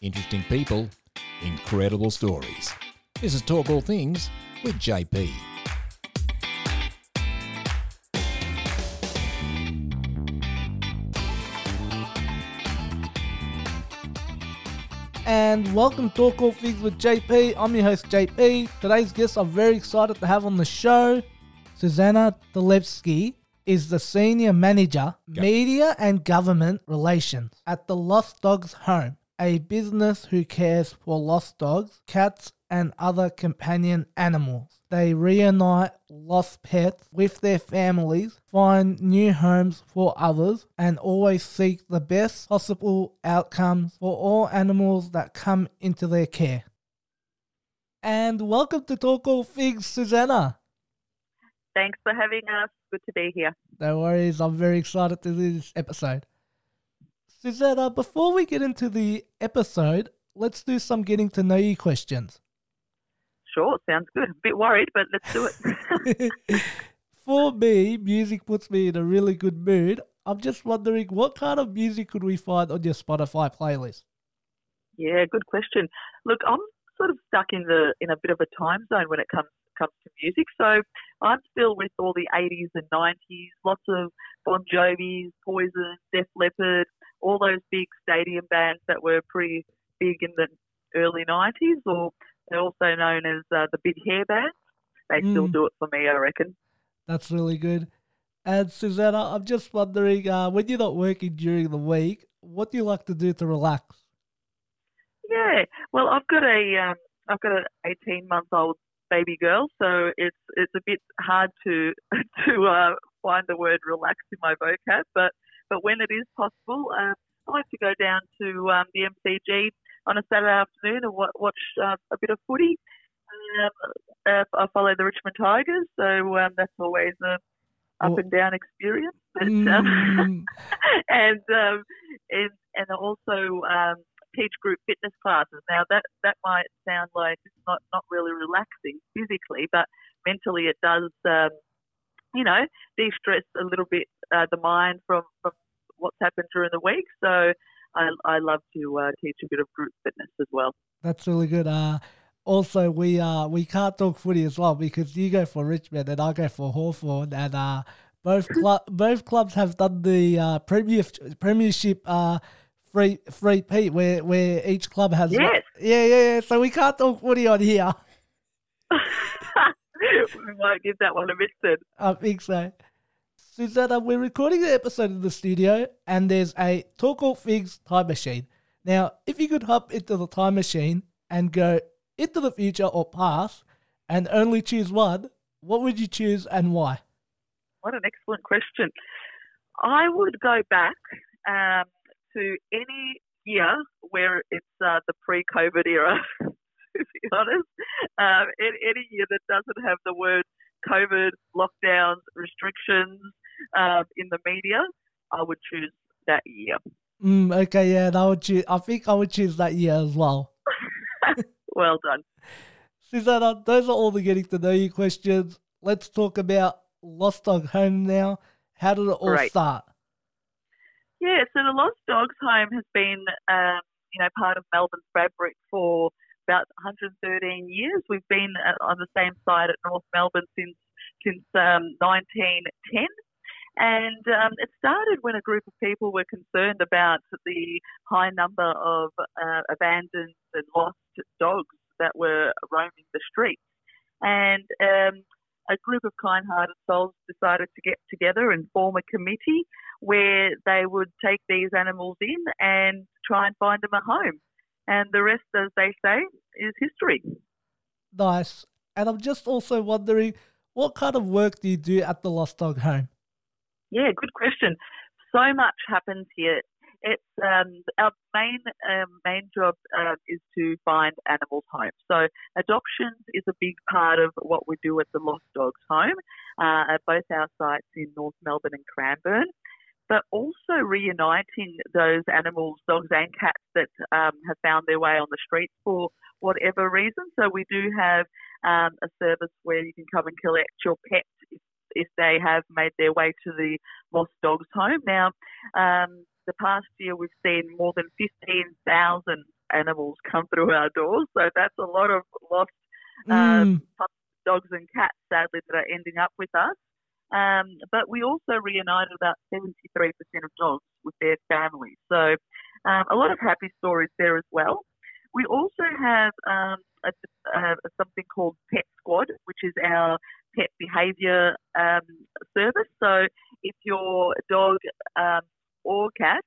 Interesting people, incredible stories. This is Talk All Things with JP. and welcome to Talk All Things with JP. I'm your host JP. Today's guest I'm very excited to have on the show. Suzana Talevski is the Senior Manager, Go. Media and Government Relations at the Lost Dogs Home, a business who cares for lost dogs, cats, and other companion animals. They reunite lost pets with their families, find new homes for others, and always seek the best possible outcomes for all animals that come into their care. And welcome to Talk All Things, Suzana. Thanks for having us. Good to be here. No worries, I'm very excited to do this episode. Suzana, uh, before we get into the episode, let's do some getting to know you questions. Sure, sounds good. A bit worried, but let's do it. For me, music puts me in a really good mood. I'm just wondering what kind of music could we find on your Spotify playlist? yeah, good question. Look, I'm sort of stuck in the in a bit of a time zone when it comes comes to music. So I'm still with all the 80s and 90s, lots of Bon Jovi's, Poison, Def Leppard, all those big stadium bands that were pretty big in the early 90s, or they're also known as uh, the big hair bands. They still Mm. do it for me, I reckon. That's really good. And Suzana, I'm just wondering, uh, when you're not working during the week, what do you like to do to relax? Yeah, well, I've got a um, I've got an 18 month old baby girl, so it's it's a bit hard to to uh, find the word relax in my vocab, but but when it is possible, uh, I like to go down to um, the MCG on a Saturday afternoon and wa- watch uh, a bit of footy. Um, uh, I follow the Richmond Tigers, so um, that's always a up Well- and down experience. But, um, Mm, and um, and and also um, teach group fitness classes. Now that that might sound like it's not not really relaxing physically, but mentally it does. Um, you know, de-stress a little bit uh, the mind from, from what's happened during the week. So I, I love to uh, teach a bit of group fitness as well. that's really good. Uh, also, we uh, we can't talk footy as well because you go for Richmond and I go for Hawthorn, and uh, both both clubs have done the uh, premier premiership uh, free free Pete where where each club has Yes. yeah yeah yeah. So we can't talk footy on here. we might give that one a miss then. I think so. Suzana, we're recording the episode in the studio, and there's a Talk All Figs time machine. Now, if you could hop into the time machine and go into the future or past, and only choose one, what would you choose and why? What an excellent question. I would go back um, to any year where it's uh, the pre-COVID era. to be honest, um, any year that doesn't have the word COVID, lockdowns, restrictions um, in the media, I would choose that year. Mm, okay, yeah, and I would choose. I think I would choose that year as well. Well done. Suzana, those are all the getting to know you questions. Let's talk about Lost Dog Home now. How did it all Great. start? Yeah, so the Lost Dogs Home has been, um, you know, part of Melbourne fabric for about 113 years. We've been uh, on the same site at North Melbourne since since um, 1910. And um, it started when a group of people were concerned about the high number of uh, abandoned and lost dogs that were roaming the streets. And um, a group of kind-hearted souls decided to get together and form a committee where they would take these animals in and try and find them a home. And the rest, as they say, is history. Nice. And I'm just also wondering, what kind of work do you do at the Lost Dog Home? Yeah, good question. So much happens here. It's um, our main um, main job uh, is to find animals home. So adoptions is a big part of what we do at the Lost Dogs Home uh, at both our sites in North Melbourne and Cranbourne. But also reuniting those animals, dogs and cats that um, have found their way on the streets for whatever reason. So we do have um, a service where you can come and collect your pet if, if they have made their way to the Lost Dogs Home. Now, um, the past year we've seen more than 15,000 animals come through our doors. So that's a lot of lost um, Mm. dogs and cats, sadly, that are ending up with us. Um, but we also reunited about 73% of dogs with their families. So um, a lot of happy stories there as well. We also have um, a, a, something called Pet Squad, which is our pet behaviour um, service. So if your dog um, or cat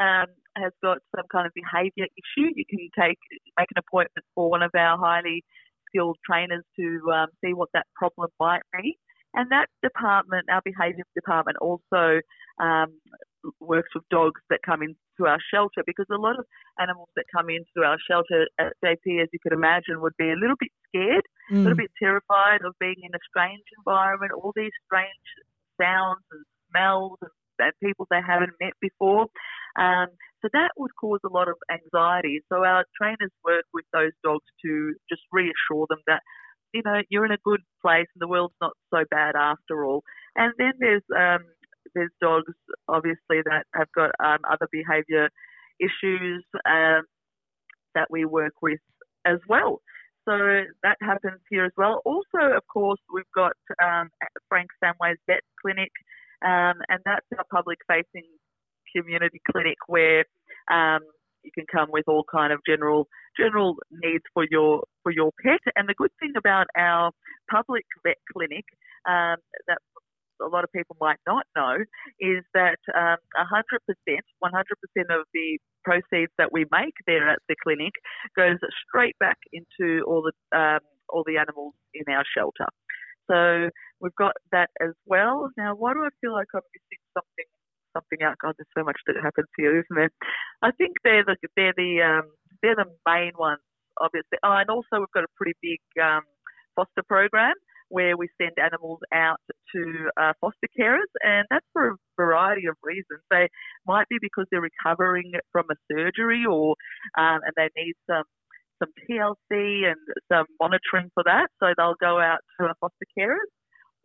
um, has got some kind of behaviour issue, you can take make an appointment for one of our highly skilled trainers to um, see what that problem might be. And that department, our behaviour department, also um, works with dogs that come into our shelter because a lot of animals that come into our shelter at JP, as you could imagine, would be a little bit scared, a little Mm. bit terrified of being in a strange environment, all these strange sounds and smells and, and people they haven't met before. Um, so that would cause a lot of anxiety. So our trainers work with those dogs to just reassure them that you know you're in a good place and the world's not so bad after all. And then there's um, there's dogs obviously that have got um, other behaviour issues um, that we work with as well. So that happens here as well. Also, of course, we've got um, Frank Samway's Vet Clinic, um, and that's our public-facing community clinic where um, you can come with all kind of general general needs for your for your pet. And the good thing about our public vet clinic um, that a lot of people might not know is that um, 100%, 100% of the proceeds that we make there at the clinic goes straight back into all the um, all the animals in our shelter. So we've got that as well. Now, why do I feel like I'm missing something something out? God, there's so much that happens here, isn't there? I think they're the they're the um, they're the main ones, obviously. Oh, and also we've got a pretty big um, foster program where we send animals out to uh, foster carers, and that's for a variety of reasons. They might be because they're recovering from a surgery, or um, and they need some some TLC and some monitoring for that. So they'll go out to a foster carers,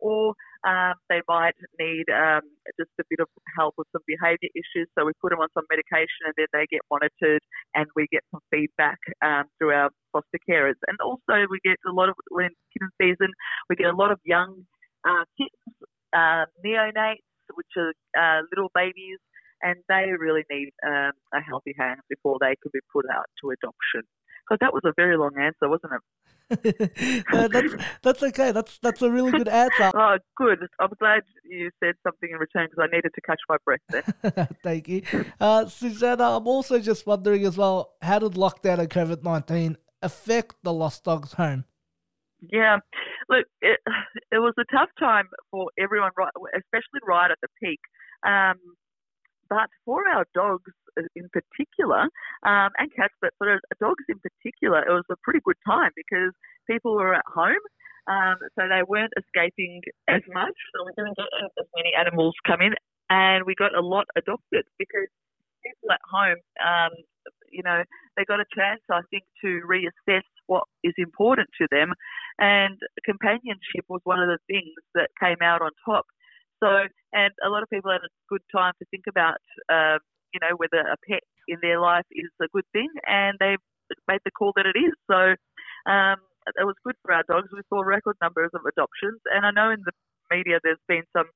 or um, they might need um, just a bit of help with some behaviour issues. So we put them on some medication, and then they get monitored, and we get some feedback um, through our foster carers. And also we get a lot of when kitten season, we get a lot of young uh, kittens, uh, neonates, which are uh, little babies, and they really need um, a healthy hand before they can be put out to adoption. Because that was a very long answer, wasn't it? Uh, that's that's okay. That's that's a really good answer. Oh, good. I'm glad you said something in return because I needed to catch my breath there. Thank you. Uh, Suzana, I'm also just wondering as well, how did lockdown and COVID 19 affect the Lost Dogs home? Yeah, look, it, it was a tough time for everyone, right, especially right at the peak. Um, but for our dogs in particular, um, and cats, but for dogs in particular, it was a pretty good time because people were at home, um, so they weren't escaping as much. So we didn't get as many animals come in, and we got a lot adopted because people at home, um, you know, they got a chance, I think, to reassess what is important to them, and companionship was one of the things that came out on top. So, and a lot of people had a good time to think about, uh, you know, whether a pet in their life is a good thing, and they've made the call that it is. So, um, it was good for our dogs. We saw record numbers of adoptions, and I know in the media there's been some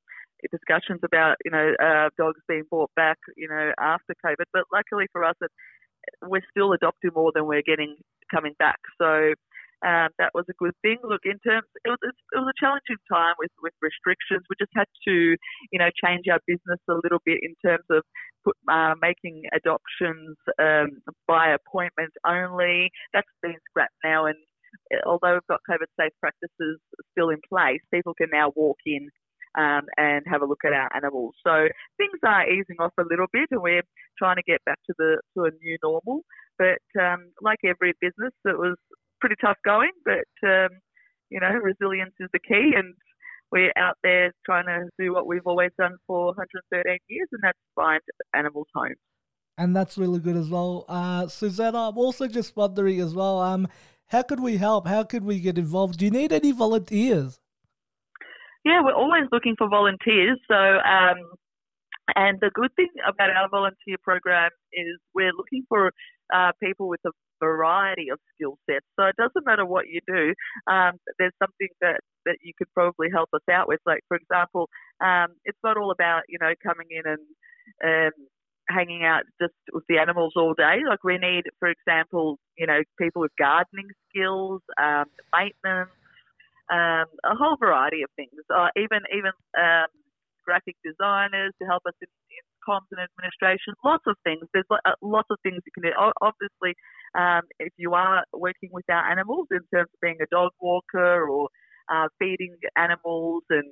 discussions about, you know, uh, dogs being brought back, you know, after COVID. But luckily for us, it, we're still adopting more than we're getting coming back. So um, that was a good thing. Look, in terms, it was it was a challenging time with with restrictions. We just had to, you know, change our business a little bit in terms of put, uh, making adoptions um, by appointment only. That's been scrapped now, and although we've got COVID safe practices still in place, people can now walk in um, and have a look at our animals. So things are easing off a little bit, and we're trying to get back to the to a new normal. But um, like every business, it was pretty tough going. But um, you know, resilience is the key, and we're out there trying to do what we've always done for 113 years, and that's find animals homes. And that's really good as well. Uh, Suzana, I'm also just wondering as well, um, how could we help? How could we get involved? Do you need any volunteers? Yeah, we're always looking for volunteers. So, um, and the good thing about our volunteer program is we're looking for uh, people with a variety of skill sets. So it doesn't matter what you do. Um, there's something that that you could probably help us out with. Like for example, um, it's not all about you know coming in and um, hanging out just with the animals all day. Like we need, for example, you know, people with gardening skills, um, maintenance, um, a whole variety of things. Uh, even even um, graphic designers to help us in, in comms and administration. Lots of things. There's uh, lots of things you can do. Obviously, um, if you are working with our animals in terms of being a dog walker or uh, feeding animals and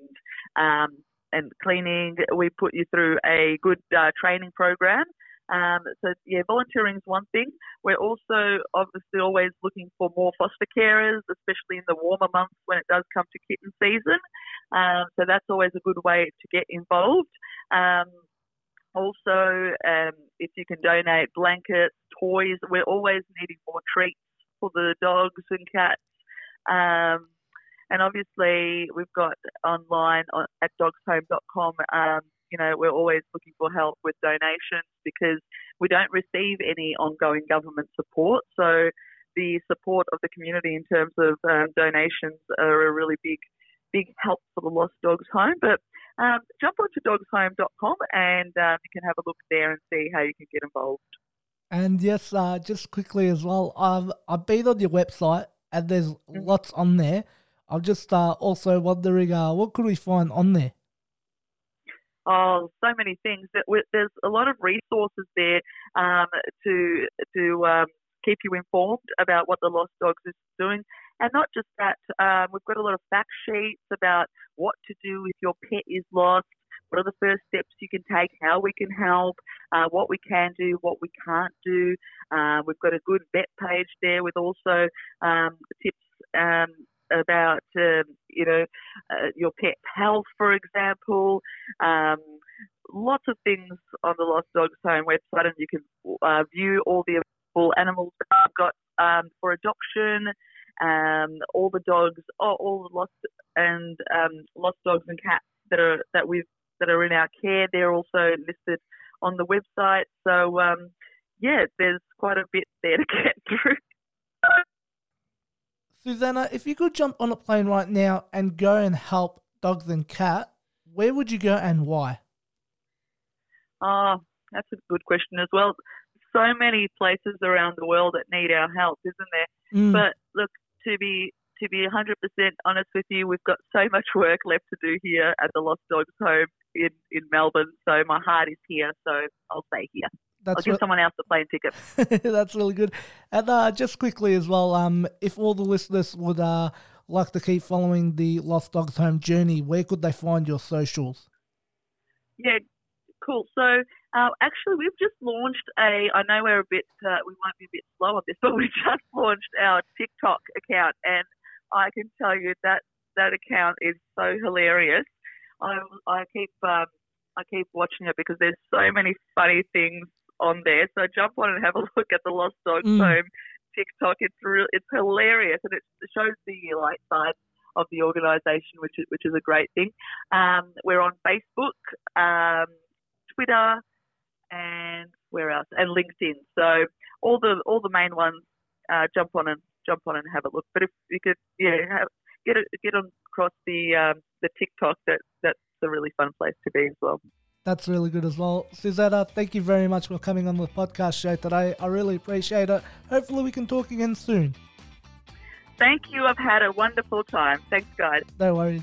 um, and cleaning. We put you through a good uh, training program. Um, so yeah, volunteering is one thing. We're also obviously always looking for more foster carers, especially in the warmer months when it does come to kitten season. Um, so that's always a good way to get involved. Um, also, um, if you can donate blankets, toys, we're always needing more treats for the dogs and cats. Um, and obviously, we've got online at dogshome.com. You know, we're always looking for help with donations because we don't receive any ongoing government support. So the support of the community in terms of um, donations are a really big, big help for the Lost Dogs Home. But um, jump onto dogshome.com and um, you can have a look there and see how you can get involved. And yes, uh, just quickly as well, I've I've been on your website and there's mm-hmm. lots on there. I'm just uh, also wondering, uh, what could we find on there? Oh, so many things. There's a lot of resources there um, to to um, keep you informed about what the Lost Dogs is doing, and not just that. Um, we've got a lot of fact sheets about what to do if your pet is lost. What are the first steps you can take? How we can help? Uh, what we can do? What we can't do? Uh, we've got a good vet page there with also um, tips um, about um, you know uh, your pet health, for example. Um, lots of things on the Lost Dogs Home website, and you can uh, view all the available animals that I've got um, for adoption. Um, all the dogs, all the lost and um, lost dogs and cats that are that we've that are in our care. They're also listed on the website. So um, yeah, there's quite a bit there to get through. Suzana, if you could jump on a plane right now and go and help dogs and cats, where would you go and why? Oh, that's a good question as well. So many places around the world that need our help, isn't there? Mm. But look, to be to be 100% honest with you, we've got so much work left to do here at the Lost Dogs Home in, in Melbourne. So my heart is here. So I'll stay here. That's I'll give re- someone else the plane ticket. That's really good. And uh, just quickly as well, um, if all the listeners would uh, like to keep following the Lost Dogs Home journey, where could they find your socials? Yeah, cool. So uh, actually, we've just launched a. I know we're a bit, uh, we might be a bit slow on this, but we just launched our TikTok account, and I can tell you that that account is so hilarious. I I keep um, I keep watching it because there's so many funny things on there. So jump on and have a look at the Lost Dogs mm. Home TikTok. It's real, it's hilarious, and it shows the light side of the organisation, which is which is a great thing. Um, we're on Facebook, um, Twitter, and where else? And LinkedIn. So all the all the main ones. Uh, jump on and jump on and have a look. But if you could, yeah, have, get it, get on across the um, the TikTok. That that's a really fun place to be as well. That's really good as well. Suzana, thank you very much for coming on the podcast show today. I really appreciate it. Hopefully, we can talk again soon. Thank you. I've had a wonderful time. Thanks, guys. No worries.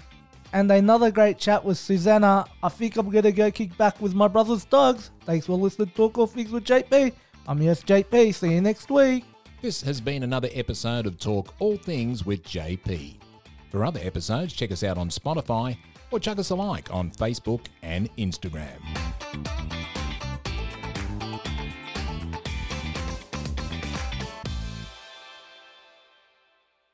And another great chat with Suzana. I think I'm going to go kick back with my brother's dogs. Thanks for listening to Talk All Things with JP. I'm your JP. See you next week. This has been another episode of Talk All Things with JP. For other episodes, check us out on Spotify or chuck us a like on Facebook and Instagram.